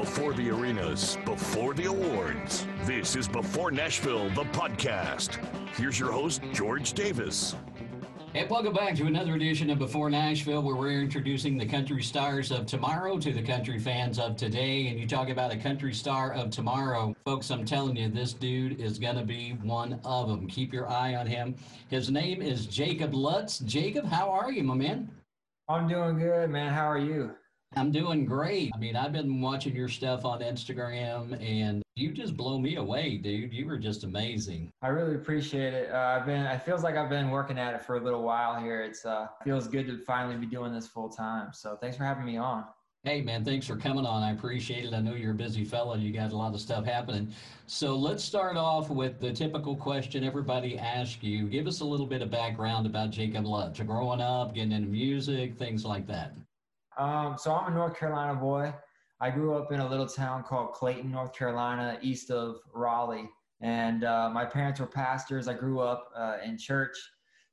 before the arenas, before the awards. This is Before Nashville, the podcast. Here's your host, George Davis. And welcome back to another edition of Before Nashville, where we're introducing the country stars of tomorrow to the country fans of today. And you talk about a country star of tomorrow. Folks, I'm telling you, this dude is going to be one of them. Keep your eye on him. His name is Jacob Lutz. Jacob, how are you, my man? I'm doing good, man. How are you? I'm doing great. I mean, I've been watching your stuff on Instagram and you just blow me away, dude. You were just amazing. I really appreciate it. Uh, I've been, it feels like I've been working at it for a little while here. It's, uh, feels good to finally be doing this full time. So thanks for having me on. Hey, man, thanks for coming on. I appreciate it. I know you're a busy fella. You got a lot of stuff happening. So let's start off with the typical question everybody asks you. Give us a little bit of background about Jacob Lutz, growing up, getting into music, things like that. Um, so I'm a North Carolina boy. I grew up in a little town called Clayton, North Carolina, east of Raleigh. And uh, my parents were pastors. I grew up uh, in church.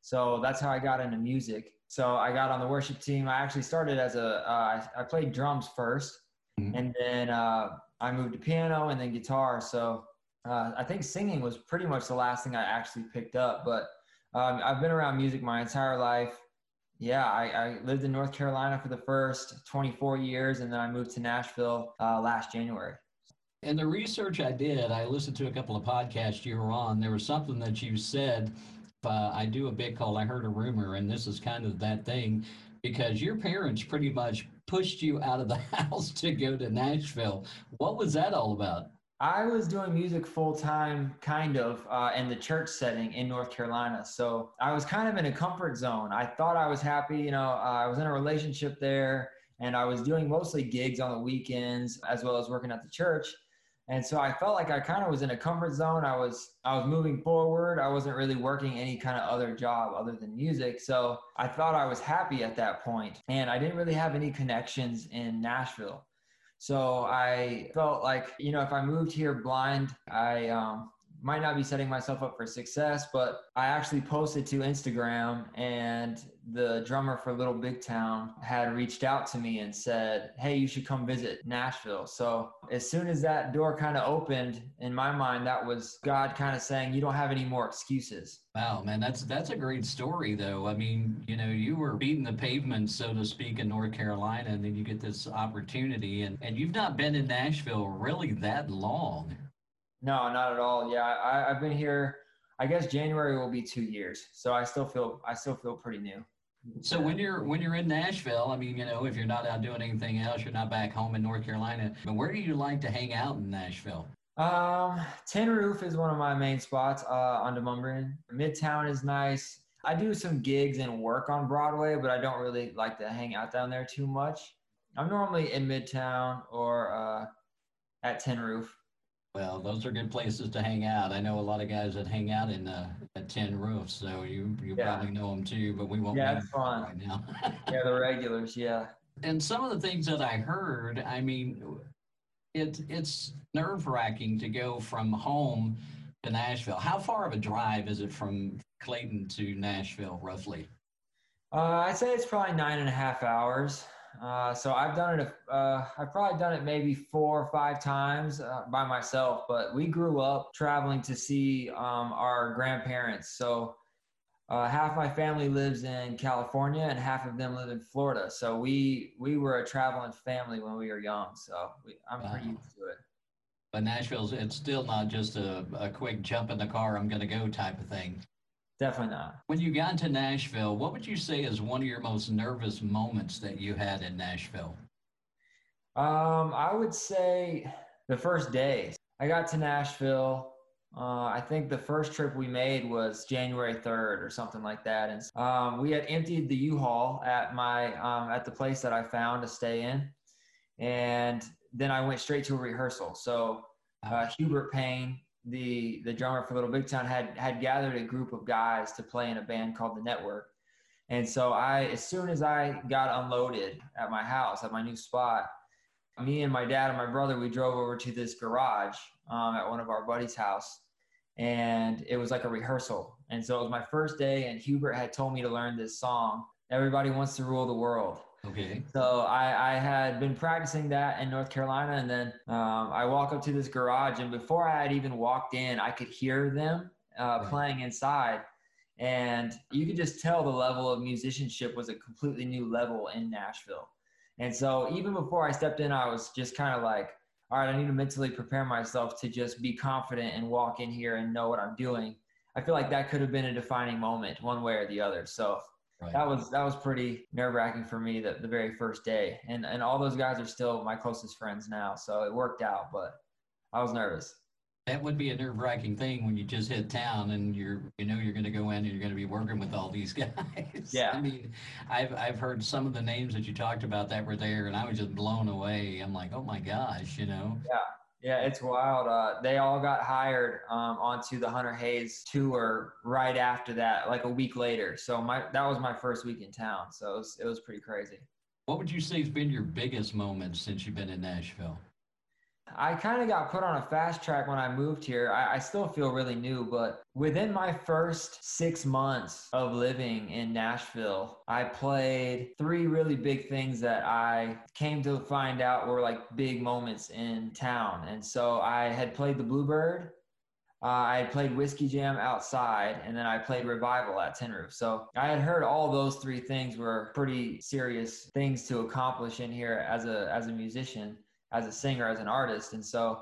So that's how I got into music. So I got on the worship team. I actually started as a uh, I played drums 1st mm-hmm. and then uh, I moved to piano and then guitar. So uh, I think singing was pretty much the last thing I actually picked up. But um, I've been around music my entire life yeah, I, I, lived in North Carolina for the first 24 years, and then I moved to Nashville uh, last January. And the research I did, I listened to a couple of podcasts you were on. There was something that you said. Uh, I do a bit called I Heard a Rumor, and this is kind of that thing because your parents pretty much pushed you out of the house to go to Nashville. What was that all about? I was doing music full time, kind of, uh, in the church setting in North Carolina. So I was kind of in a comfort zone. I thought I was happy. You know, uh, I was in a relationship there and I was doing mostly gigs on the weekends as well as working at the church. And so I felt like I kind of was in a comfort zone. I was I was moving forward. I wasn't really working any kind of other job other than music. So I thought I was happy at that point. And I didn't really have any connections in Nashville. So I felt like, you know, if I moved here blind, I um, might not be setting myself up for success, but I actually posted to Instagram and the drummer for Little Big Town had reached out to me and said, Hey, you should come visit Nashville. So as soon as that door kind of opened in my mind, that was God kind of saying, You don't have any more excuses. Wow, man, that's that's a great story though. I mean, you know, you were beating the pavement, so to speak, in North Carolina, and then you get this opportunity and, and you've not been in Nashville really that long. No, not at all. Yeah, I, I've been here. I guess January will be two years, so I still feel I still feel pretty new. So when you're when you're in Nashville, I mean, you know, if you're not out doing anything else, you're not back home in North Carolina. But where do you like to hang out in Nashville? Um, Tin Roof is one of my main spots uh, on Demonbreun. Midtown is nice. I do some gigs and work on Broadway, but I don't really like to hang out down there too much. I'm normally in Midtown or uh, at Tin Roof. Well, those are good places to hang out. I know a lot of guys that hang out in uh, at Tin Roofs, so you you yeah. probably know them too. But we won't. Yeah, it's fun right now. yeah, the regulars. Yeah. And some of the things that I heard, I mean, it it's nerve wracking to go from home to Nashville. How far of a drive is it from Clayton to Nashville, roughly? Uh, I'd say it's probably nine and a half hours. Uh, so I've done it. Uh, I've probably done it maybe four or five times uh, by myself. But we grew up traveling to see um, our grandparents. So uh, half my family lives in California, and half of them live in Florida. So we we were a traveling family when we were young. So we, I'm wow. pretty used to it. But Nashville's it's still not just a, a quick jump in the car, I'm going to go type of thing. Definitely not. When you got to Nashville, what would you say is one of your most nervous moments that you had in Nashville? Um, I would say the first day. I got to Nashville. Uh, I think the first trip we made was January 3rd or something like that. And um, we had emptied the U-Haul at my um, at the place that I found to stay in, and then I went straight to a rehearsal. So uh, Hubert Payne the the drummer for Little Big Town had had gathered a group of guys to play in a band called the Network. And so I, as soon as I got unloaded at my house at my new spot, me and my dad and my brother we drove over to this garage um, at one of our buddies' house, and it was like a rehearsal. And so it was my first day, and Hubert had told me to learn this song. Everybody wants to rule the world. Okay. So I, I had been practicing that in North Carolina, and then um, I walk up to this garage, and before I had even walked in, I could hear them uh, Right. playing inside, and you could just tell the level of musicianship was a completely new level in Nashville. And so even before I stepped in, I was just kind of like, all right, I need to mentally prepare myself to just be confident and walk in here and know what I'm doing. I feel like that could have been a defining moment, one way or the other. So Right. that was that was pretty nerve wracking for me the, the very first day. And and all those guys are still my closest friends now. So it worked out, but I was nervous. That would be a nerve wracking thing when you just hit town and you're, you know, you're going to go in and you're going to be working with all these guys. Yeah. I mean, I've, I've heard some of the names that you talked about that were there and I was just blown away. I'm like, oh my gosh, you know? Yeah, it's wild. Uh, they all got hired um, onto the Hunter Hayes tour right after that, like a week later. So my that was my first week in town. So it was, it was pretty crazy. What would you say has been your biggest moment since you've been in Nashville? I kind of got put on a fast track when I moved here. I, I still feel really new, but within my first six months of living in Nashville, I played three really big things that I came to find out were like big moments in town. And so I had played the Bluebird. Uh, I had played Whiskey Jam outside, and then I played Revival at Tin Roof. So I had heard all those three things were pretty serious things to accomplish in here as a as a musician as a singer, as an artist. And so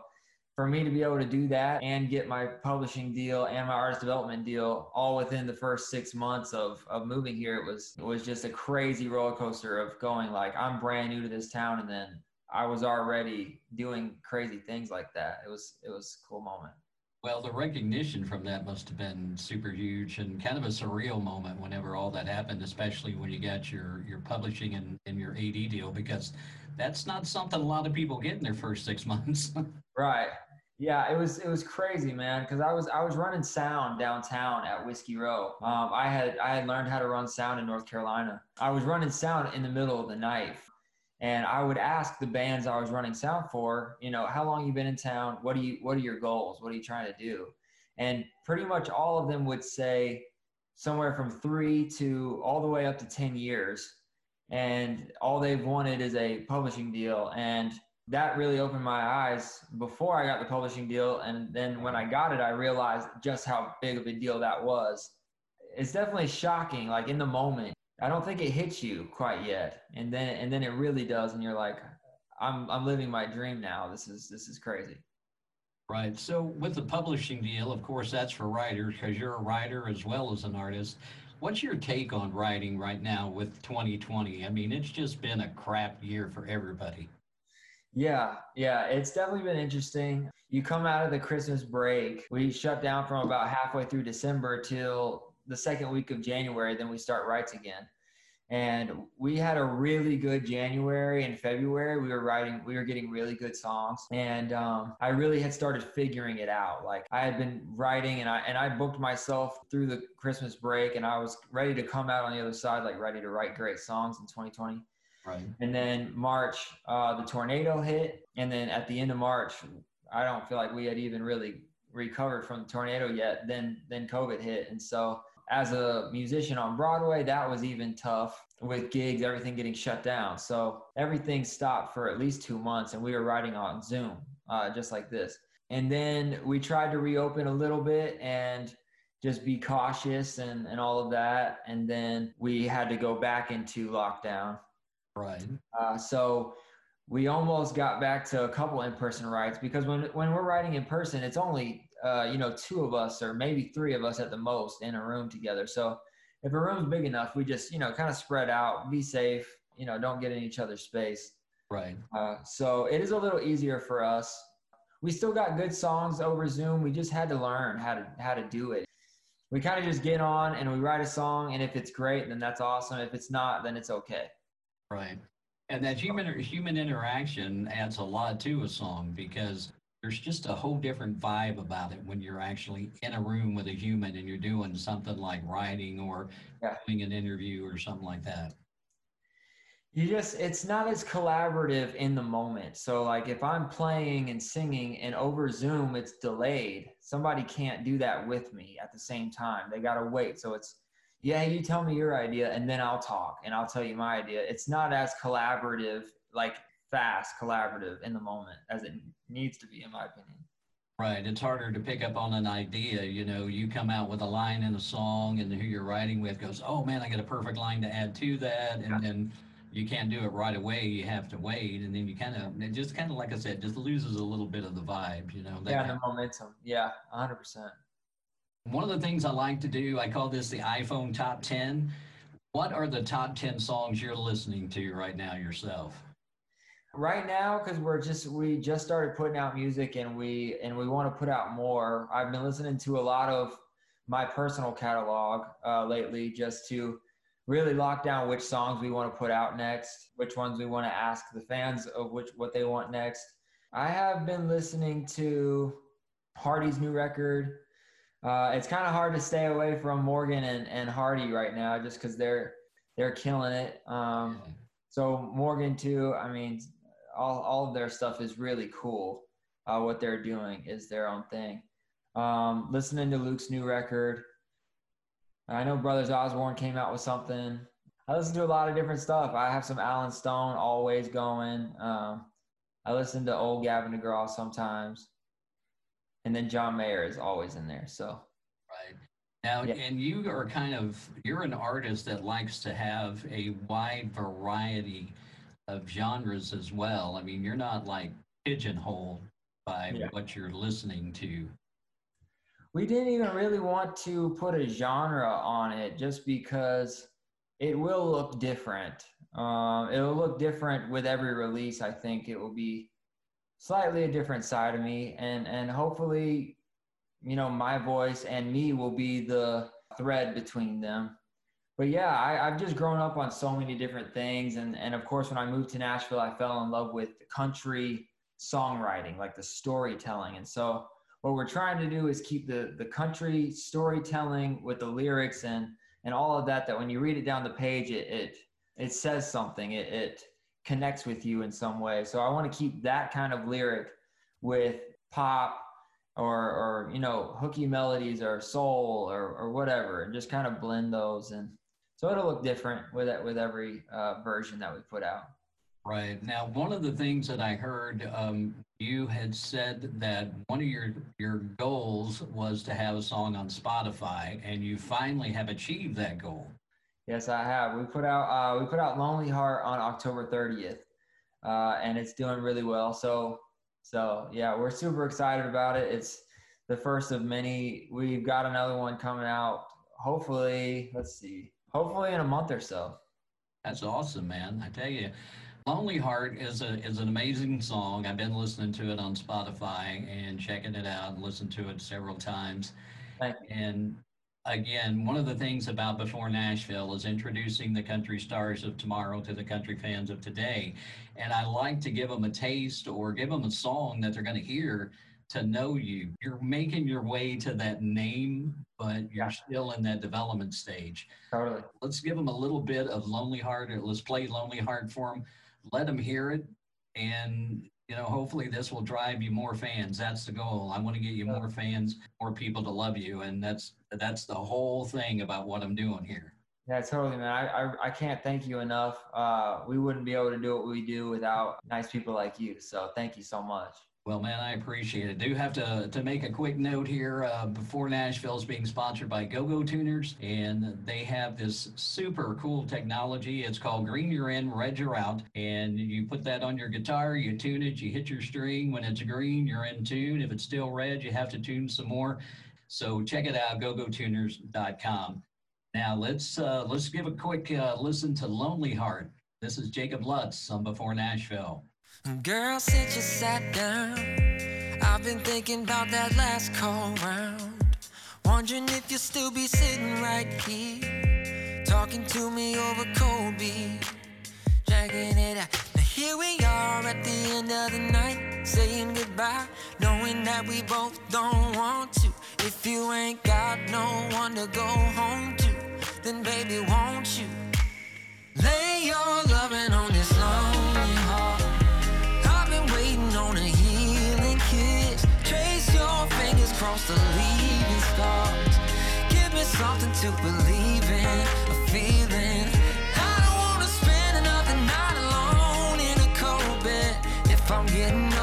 for me to be able to do that and get my publishing deal and my artist development deal all within the first six months of, of moving here, it was, it was just a crazy roller coaster of going like, I'm brand new to this town. And then I was already doing crazy things like that. It was, it was a cool moment. Well, the recognition from that must have been super huge and kind of a surreal moment whenever all that happened, especially when you got your, your publishing and, and your AD deal, because that's not something a lot of people get in their first six months. Right. Yeah, it was it was crazy, man. Because I was I was running sound downtown at Whiskey Row. Um, I had I had learned how to run sound in North Carolina. I was running sound in the middle of the night, and I would ask the bands I was running sound for, you know, how long you been in town? What do you What are your goals? What are you trying to do? And pretty much all of them would say somewhere from three to all the way up to ten years, and all they've wanted is a publishing deal and that really opened my eyes before I got the publishing deal. And then when I got it, I realized just how big of a deal that was. It's definitely shocking, like in the moment. I don't think it hits you quite yet. And then and then it really does, and you're like, I'm I'm living my dream now. This is this is crazy. Right. So with the publishing deal, of course, that's for writers because you're a writer as well as an artist. What's your take on writing right now with 2020? I mean, it's just been a crap year for everybody. Yeah, yeah, it's definitely been interesting. You come out of the Christmas break, we shut down from about halfway through December till the second week of January, then we start writes again. And we had a really good January and February. We were writing, we were getting really good songs, and um, I really had started figuring it out. Like I had been writing, and I and I booked myself through the Christmas break, and I was ready to come out on the other side, like ready to write great songs in 2020. Right. And then March, uh, the tornado hit. And then at the end of March, I don't feel like we had even really recovered from the tornado yet. Then, then COVID hit. And so as a musician on Broadway, that was even tough with gigs, everything getting shut down. So everything stopped for at least two months and we were writing on Zoom, uh, just like this. And then we tried to reopen a little bit and just be cautious and, and all of that. And then we had to go back into lockdown. Right. Uh, so we almost got back to a couple in-person rides because when when we're riding in person, it's only uh, you know two of us or maybe three of us at the most in a room together. So if a room's big enough, we just you know kind of spread out, be safe, you know, don't get in each other's space. Right. Uh, so it is a little easier for us. We still got good songs over Zoom. We just had to learn how to how to do it. We kind of just get on and we write a song, and if it's great, then that's awesome. If it's not, then it's okay. Right. And that human human interaction adds a lot to a song because there's just a whole different vibe about it when you're actually in a room with a human and you're doing something like writing or Yeah. doing an interview or something like that. You just, it's not as collaborative in the moment. So, like, if I'm playing and singing and over Zoom, it's delayed, somebody can't do that with me at the same time. They got to wait. So, it's, yeah, you tell me your idea and then I'll talk and I'll tell you my idea. It's not as collaborative, like fast collaborative in the moment as it needs to be, in my opinion. Right. It's harder to pick up on an idea. You know, you come out with a line in a song and who you're writing with goes, oh man, I got a perfect line to add to that. And then you can't do it right away. You have to wait. And then you kind of, it just kind of, like I said, just loses a little bit of the vibe, you know? yeah, the momentum. Yeah, 100%. One of the things I like to do, I call this the iPhone top 10. What are the top 10 songs you're listening to right now yourself? Right now because we're just we just started putting out music and we and we want to put out more. I've been listening to a lot of my personal catalog uh, lately just to really lock down which songs we want to put out next which ones we want to ask the fans of which what they want next. I have been listening to hardy's new record. Uh, it's kind of hard to stay away from morgan and, and hardy right now just because they're they're killing it. Um, so morgan too i mean all, all of their stuff is really cool. Uh, what they're doing is their own thing. Um, listening to Luke's new record. I know Brothers Osborne came out with something. I listen to a lot of different stuff. I have some Allen Stone always going. Um, I listen to old Gavin DeGraw sometimes. And then John Mayer is always in there. So Right. Now, yeah. and you are kind of, you're an artist that likes to have a wide variety of genres as well. I mean, you're not like pigeonholed by yeah. what you're listening to. We didn't even really want to put a genre on it just because it will look different. Um, it'll look different with every release. I think it will be slightly a different side of me, and and hopefully, you know, my voice and me will be the thread between them but yeah, I, have just grown up on so many different things. And, and of course, when I moved to Nashville, I fell in love with country songwriting, like the storytelling. And so what we're trying to do is keep the, the country storytelling with the lyrics and, and all of that, that when you read it down the page, it, it, it says something, it, it connects with you in some way. So I want to keep that kind of lyric with pop or, or, you know, hooky melodies or soul or, or whatever, and just kind of blend those and, so it'll look different with it with every uh, version that we put out. Right now, one of the things that I heard um, you had said that one of your your goals was to have a song on Spotify, and you finally have achieved that goal. Yes, I have. We put out uh, we put out Lonely Heart on October 30th, uh, and it's doing really well. So so yeah, we're super excited about it. It's the first of many. We've got another one coming out. Hopefully, let's see Hopefully in a month or so. That's awesome, man. I tell you, Lonely Heart is a is an amazing song. I've been listening to it on Spotify and checking it out and listened to it several times. And again, one of the things about Before Nashville is introducing the country stars of tomorrow to the country fans of today. And I like to give them a taste or give them a song that they're going to hear to know you. You're making your way to that name, but you're still in that development stage. Totally. Let's give them a little bit of Lonely Heart, or let's play Lonely Heart for them. Let them hear it, and you know, hopefully this will drive you more fans. That's the goal. I want to get you more fans, more people to love you, and that's that's the whole thing about what I'm doing here. Yeah, totally, man. I, I, I can't thank you enough. Uh, we wouldn't be able to do what we do without nice people like you. So thank you so much. Well, man, I appreciate it. Do have to to make a quick note here uh, before Nashville is being sponsored by GoGo Tuners, and they have this super cool technology. It's called Green You're In, Red You're Out, and you put that on your guitar, you tune it, you hit your string. When it's green, you're in tune. If it's still red, you have to tune some more. So check it out, gogotuners.com. Now let's uh, let's give a quick uh, listen to Lonely Heart. This is Jacob Lutz on Before Nashville. Girl, since you sat down, I've been thinking about that last call round. Wondering if you'll still be sitting right here, talking to me over cold beer, dragging it out. Now here we are at the end of the night, saying goodbye, knowing that we both don't want to. If you ain't got no one to go home to, then baby, won't you lay your loving on this lonely across the leaving scars. Give me something to believe in, a feeling. I don't wanna spend another night alone in a cold bed if I'm getting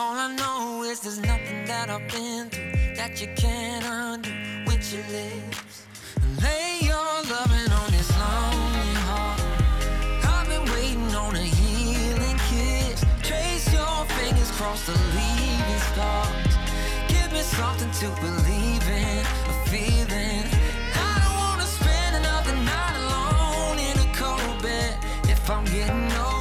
All I know is there's nothing that I've been through that you can't undo with your lips. Lay your loving on this lonely heart. I've been waiting on a healing kiss. Trace your fingers across the leaving scars. Give me something to believe in, a feeling. I don't wanna spend another night alone in a cold bed if I'm getting no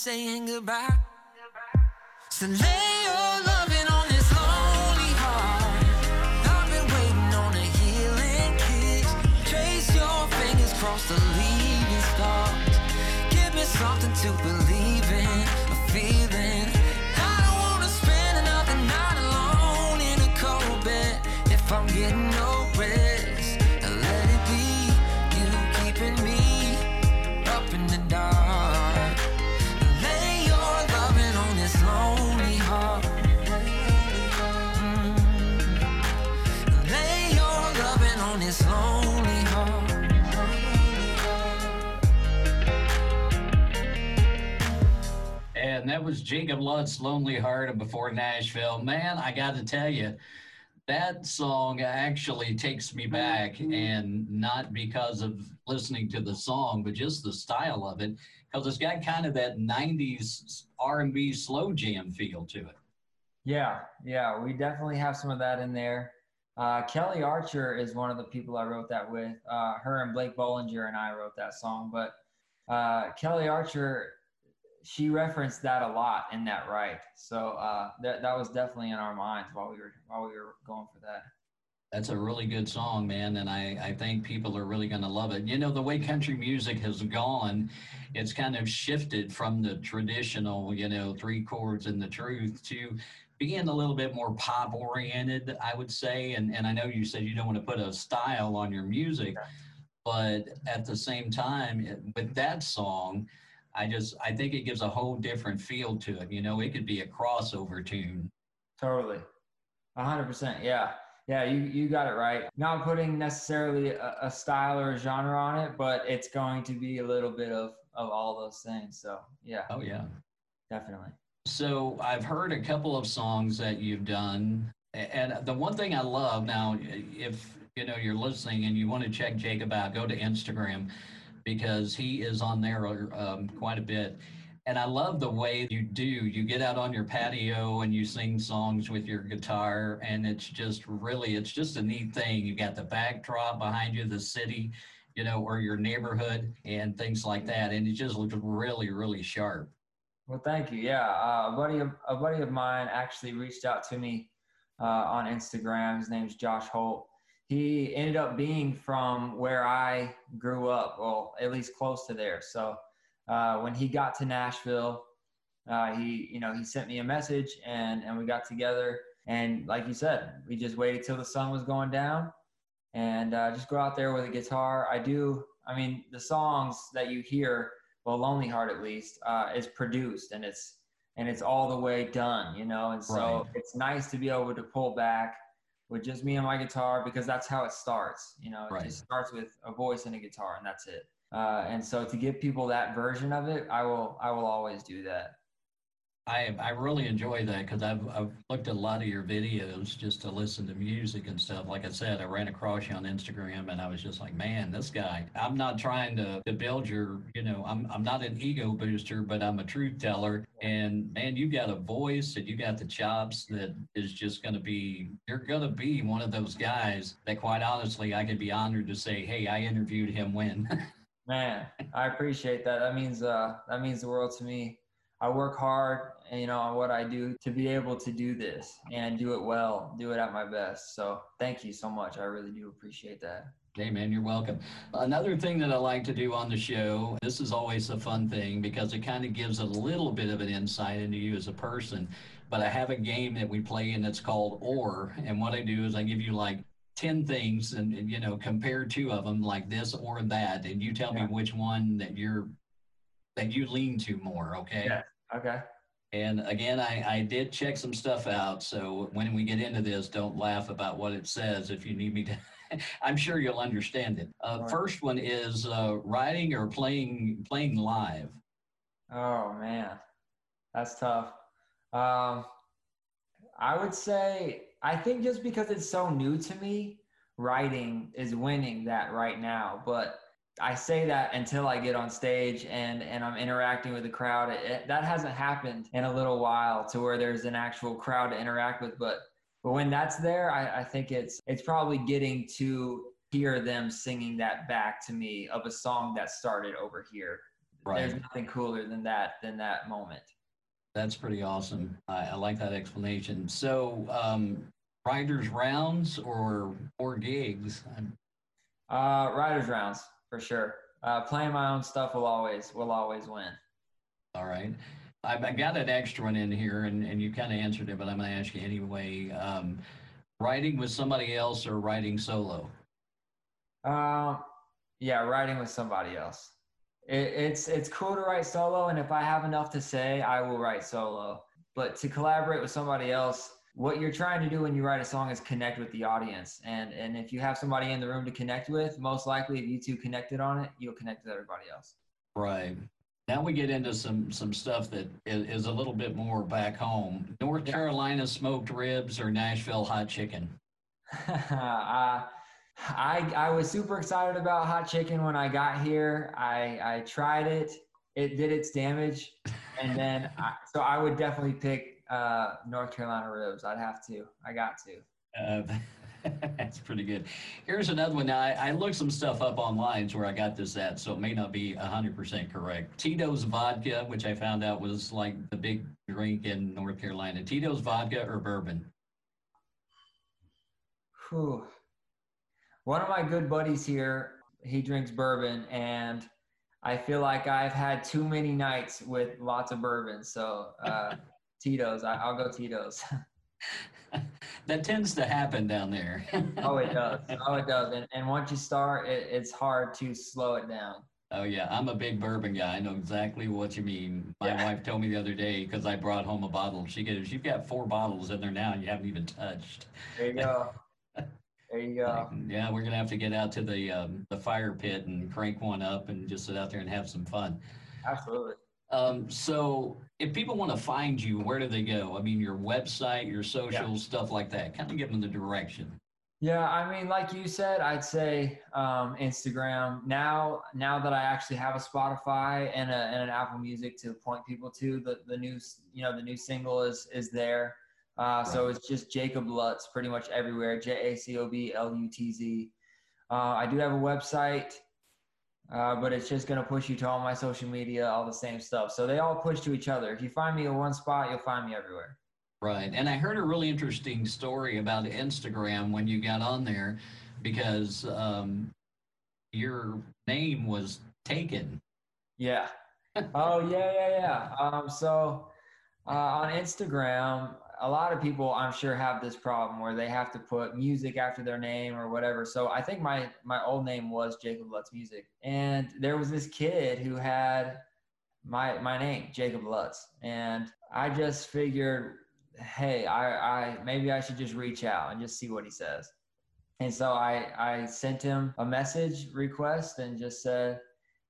saying goodbye. So lay your that was Jacob Lutz's Lonely Heart of Before Nashville. Man, I got to tell you, that song actually takes me back, and not because of listening to the song, but just the style of it, because it's got kind of that '90s R&B slow jam feel to it. Yeah, yeah, we definitely have some of that in there. Uh, Kelly Archer is one of the people I wrote that with. Uh, her and Blake Bollinger and I wrote that song, but uh, Kelly Archer, she referenced that a lot in that right. So uh, that that was definitely in our minds while we were while we were going for that. That's a really good song, man, and I, I think people are really going to love it. You know, the way country music has gone, it's kind of shifted from the traditional, you know, three chords and the truth to being a little bit more pop oriented, I would say. And, and I know you said you don't want to put a style on your music, but at the same time, with that song, I just, I think it gives a whole different feel to it. You know, it could be a crossover tune. Totally, a hundred percent. Yeah, yeah, you you got it right. Not putting necessarily a, a style or a genre on it, but it's going to be a little bit of of all those things. So yeah, Oh, yeah. definitely. So I've heard a couple of songs that you've done, and the one thing I love now, if you know you're listening and you want to check Jacob out, go to Instagram because he is on there um, quite a bit. And I love the way you do. You get out on your patio and you sing songs with your guitar, and it's just really, it's just a neat thing. You've got the backdrop behind you, the city, you know, or your neighborhood, and things like that, and it just looks really, really sharp. Well, thank you. Yeah, uh, a buddy of a buddy of mine actually reached out to me uh, on Instagram. His name's Josh Holt. He ended up being from where I grew up, well, at least close to there. So uh, when he got to Nashville, uh, he you know he sent me a message and and we got together. And like you said, we just waited till the sun was going down and uh, just go out there with a guitar. I do. I mean, the songs that you hear well lonely heart at least uh, is produced and it's and it's all the way done you know and so Right. it's nice to be able to pull back with just me and my guitar because that's how it starts you know it Right. just starts with a voice and a guitar and that's it uh, and so to give people that version of it i will i will always do that I, I really enjoy that because I've, I've looked at a lot of your videos just to listen to music and stuff. Like I said, I ran across you on Instagram and I was just like, man, this guy, I'm not trying to, to build your, you know, I'm, I'm not an ego booster, but I'm a truth teller. And man, you got a voice and you got the chops that is just going to be, you're going to be one of those guys that quite honestly, I could be honored to say, hey, I interviewed him when. Man, I appreciate that. That means uh, that means the world to me. I work hard, you know, on what I do to be able to do this and do it well, do it at my best. So thank you so much. I really do appreciate that. Hey, man, you're welcome. Another thing that I like to do on the show, this is always a fun thing because it kind of gives a little bit of an insight into you as a person. But I have a game that we play and it's called OR. And what I do is I give you like 10 things and, and you know, compare two of them like this or that. And you tell yeah. me which one that you're that you lean to more, okay? Yeah. Okay. And again, I, I did check some stuff out. So when we get into this, don't laugh about what it says. If you need me to, I'm sure you'll understand it. Uh, right. First one is uh, writing or playing playing live. Oh man, that's tough. Um, I would say I think just because it's so new to me, writing is winning that right now. But I say that until I get on stage and and I'm interacting with the crowd. It, it, that hasn't happened in a little while to where there's an actual crowd to interact with. But but when that's there, I, I think it's it's probably getting to hear them singing that back to me of a song that started over here. Right. There's nothing cooler than that than that moment. That's pretty awesome. I, I like that explanation. So, um, writers rounds or or gigs? Uh, writers rounds for sure. Uh, playing my own stuff will always will always win. All right. I've got an extra one in here, and, and you kind of answered it, but I'm going to ask you anyway. Um, writing with somebody else or writing solo? Uh, yeah, writing with somebody else. It, it's it's cool to write solo, and if I have enough to say, I will write solo. But to collaborate with somebody else, what you're trying to do when you write a song is connect with the audience and and if you have somebody in the room to connect with most likely if you two connected on it you'll connect with everybody else right now we get into some some stuff that is, is a little bit more back home north carolina smoked ribs or nashville hot chicken uh, I, I was super excited about hot chicken when I got here. I, I tried it. It did its damage. And then, I, so I would definitely pick uh, North Carolina ribs. I'd have to. I got to. Uh, that's pretty good. Here's another one. Now, I, I, looked some stuff up online where I got this at, so it may not be 100% correct. Tito's vodka, which I found out was like the big drink in North Carolina. Tito's vodka or bourbon? Whew. One of my good buddies here, he drinks bourbon, and I feel like I've had too many nights with lots of bourbon. So, uh, Tito's. I, will go Tito's. that tends to happen down there. oh, it does. Oh, it does. And, and once you start, it, it's hard to slow it down. Oh yeah, I'm a big bourbon guy. I know exactly what you mean. My yeah. wife told me the other day because I brought home a bottle. She goes, "You've got four bottles in there now, and you haven't even touched." There you go. There you go. yeah, we're gonna have to get out to the um, the fire pit and crank one up and just sit out there and have some fun. Absolutely. Um, so if people want to find you, where do they go? I mean, your website, your socials, yeah. stuff like that. Kind of give them the direction. Yeah, I mean, like you said, I'd say um, Instagram. Now, now that I actually have a Spotify and, a, and an Apple Music to point people to, the the new you know the new single is is there. Uh, so it's just Jacob Lutz pretty much everywhere. J A C O B L U T Z. Uh, I do have a website. Uh, but it's just going to push you to all my social media, all the same stuff. So they all push to each other. If you find me in one spot, you'll find me everywhere. Right. And I heard a really interesting story about Instagram when you got on there because um, your name was taken. Yeah. oh, yeah, yeah, yeah. Um, so uh, on Instagram, a lot of people I'm sure have this problem where they have to put music after their name or whatever. So I think my my old name was Jacob Lutz Music, and there was this kid who had my my name Jacob Lutz, and I just figured, hey, I I maybe I should just reach out and just see what he says. And so I I sent him a message request and just said,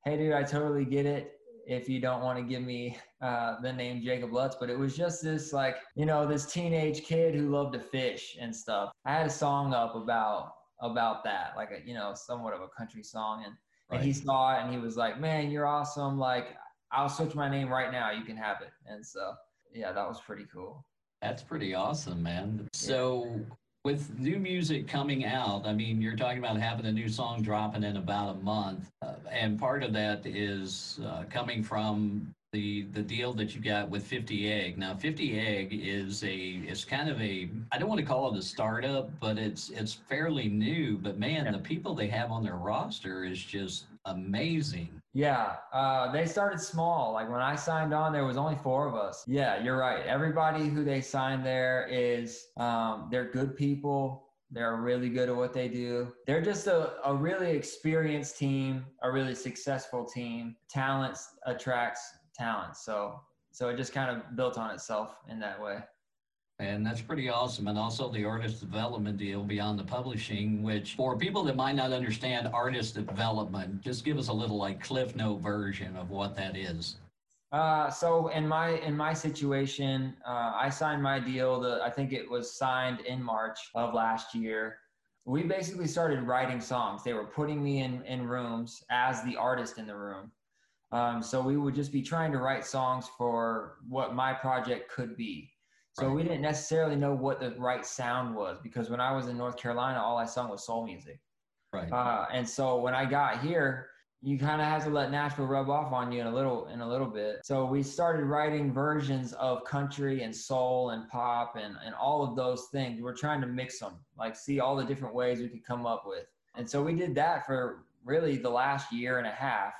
hey dude, I totally get it if you don't want to give me uh, the name Jacob Lutz. But it was just this like you know this teenage kid who loved to fish and stuff. I had a song up about about that, like a you know somewhat of a country song, and right. and he saw it and he was like, "Man, you're awesome! Like I'll switch my name right now. You can have it." And so yeah, that was pretty cool. That's pretty awesome, man. So with new music coming out, I mean, you're talking about having a new song dropping in about a month, uh, and part of that is uh, coming from the the deal that you got with 50 Egg. Now, 50 Egg is a it's kind of a I don't want to call it a startup, but it's it's fairly new. But man, yeah. the people they have on their roster is just amazing. Yeah, uh, they started small. Like when I signed on, there was only four of us. Yeah, you're right. Everybody who they signed there is um, they're good people. They're really good at what they do. They're just a, a really experienced team, a really successful team. Talent attracts talent, so so it just kind of built on itself in that way. And that's pretty awesome. And also the artist development deal beyond the publishing, which for people that might not understand artist development, just give us a little like cliff note version of what that is. Uh, so in my in my situation, uh, I signed my deal. The I think it was signed in March of last year. We basically started writing songs. They were putting me in in rooms as the artist in the room. Um, so we would just be trying to write songs for what my project could be. So we didn't necessarily know what the right sound was because when I was in North Carolina, all I sung was soul music. Right. Uh, and so when I got here, you kind of have to let Nashville rub off on you in a little in a little bit. So we started writing versions of country and soul and pop and and all of those things. We're trying to mix them, like see all the different ways we could come up with. And so we did that for really the last year and a half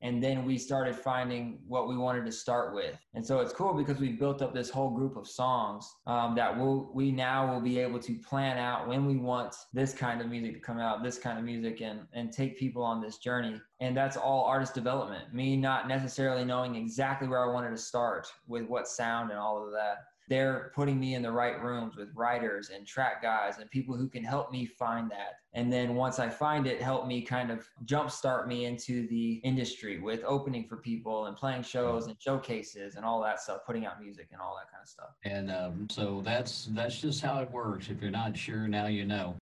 and then we started finding what we wanted to start with. And so it's cool because we built up this whole group of songs um, that we'll, we now will be able to plan out when we want this kind of music to come out this kind of music and, and take people on this journey. And that's all artist development me not necessarily knowing exactly where i wanted to start with what sound and all of that they're putting me in the right rooms with writers and track guys and people who can help me find that. And then once I find it, help me kind of jumpstart me into the industry with opening for people and playing shows and showcases and all that stuff, putting out music and all that kind of stuff. And um, so that's that's just how it works. If you're not sure, now you know.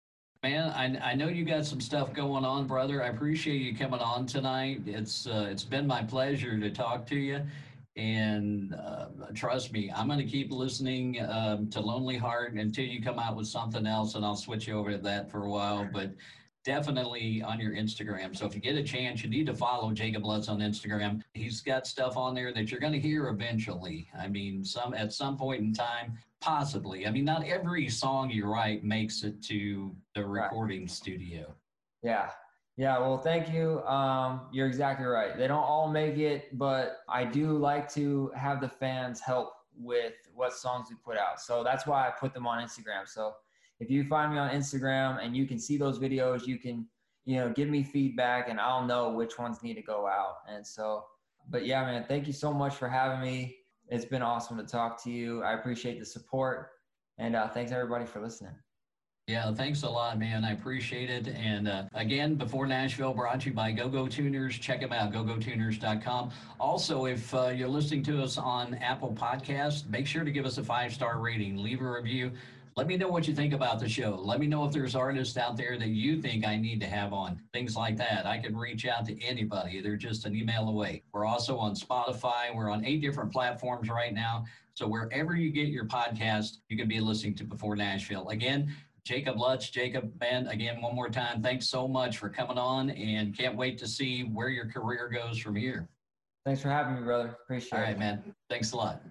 Man, I, I know you got some stuff going on, brother. I appreciate you coming on tonight. It's uh, it's been my pleasure to talk to you and uh, trust me, I'm going to keep listening um, to Lonely Heart until you come out with something else, and I'll switch you over to that for a while. But definitely on your Instagram. So if you get a chance, you need to follow Jacob Lutz on Instagram. He's got stuff on there that you're going to hear eventually. I mean, some at some point in time, possibly. I mean, not every song you write makes it to the recording right. studio. Yeah, yeah, well, thank you. Um, you're exactly right. They don't all make it, but I do like to have the fans help with what songs we put out. So that's why I put them on Instagram. So if you find me on Instagram and you can see those videos, you can, you know, give me feedback and I'll know which ones need to go out. And so, but yeah, man, thank you so much for having me. It's been awesome to talk to you. I appreciate the support. And uh, thanks everybody for listening. Yeah, thanks a lot, man. I appreciate it. And uh, again, before Nashville, brought to you by GoGo Go Tuners. Check them out, gogotuners.com. Also, if uh, you're listening to us on Apple Podcast, make sure to give us a five star rating, leave a review. Let me know what you think about the show. Let me know if there's artists out there that you think I need to have on, things like that. I can reach out to anybody. They're just an email away. We're also on Spotify. We're on eight different platforms right now. So wherever you get your podcast, you can be listening to Before Nashville. Again, Jacob Lutz. Jacob, Ben, again, one more time, thanks so much for coming on and can't wait to see where your career goes from here. Thanks for having me, brother. Appreciate it. All right, man. Thanks a lot.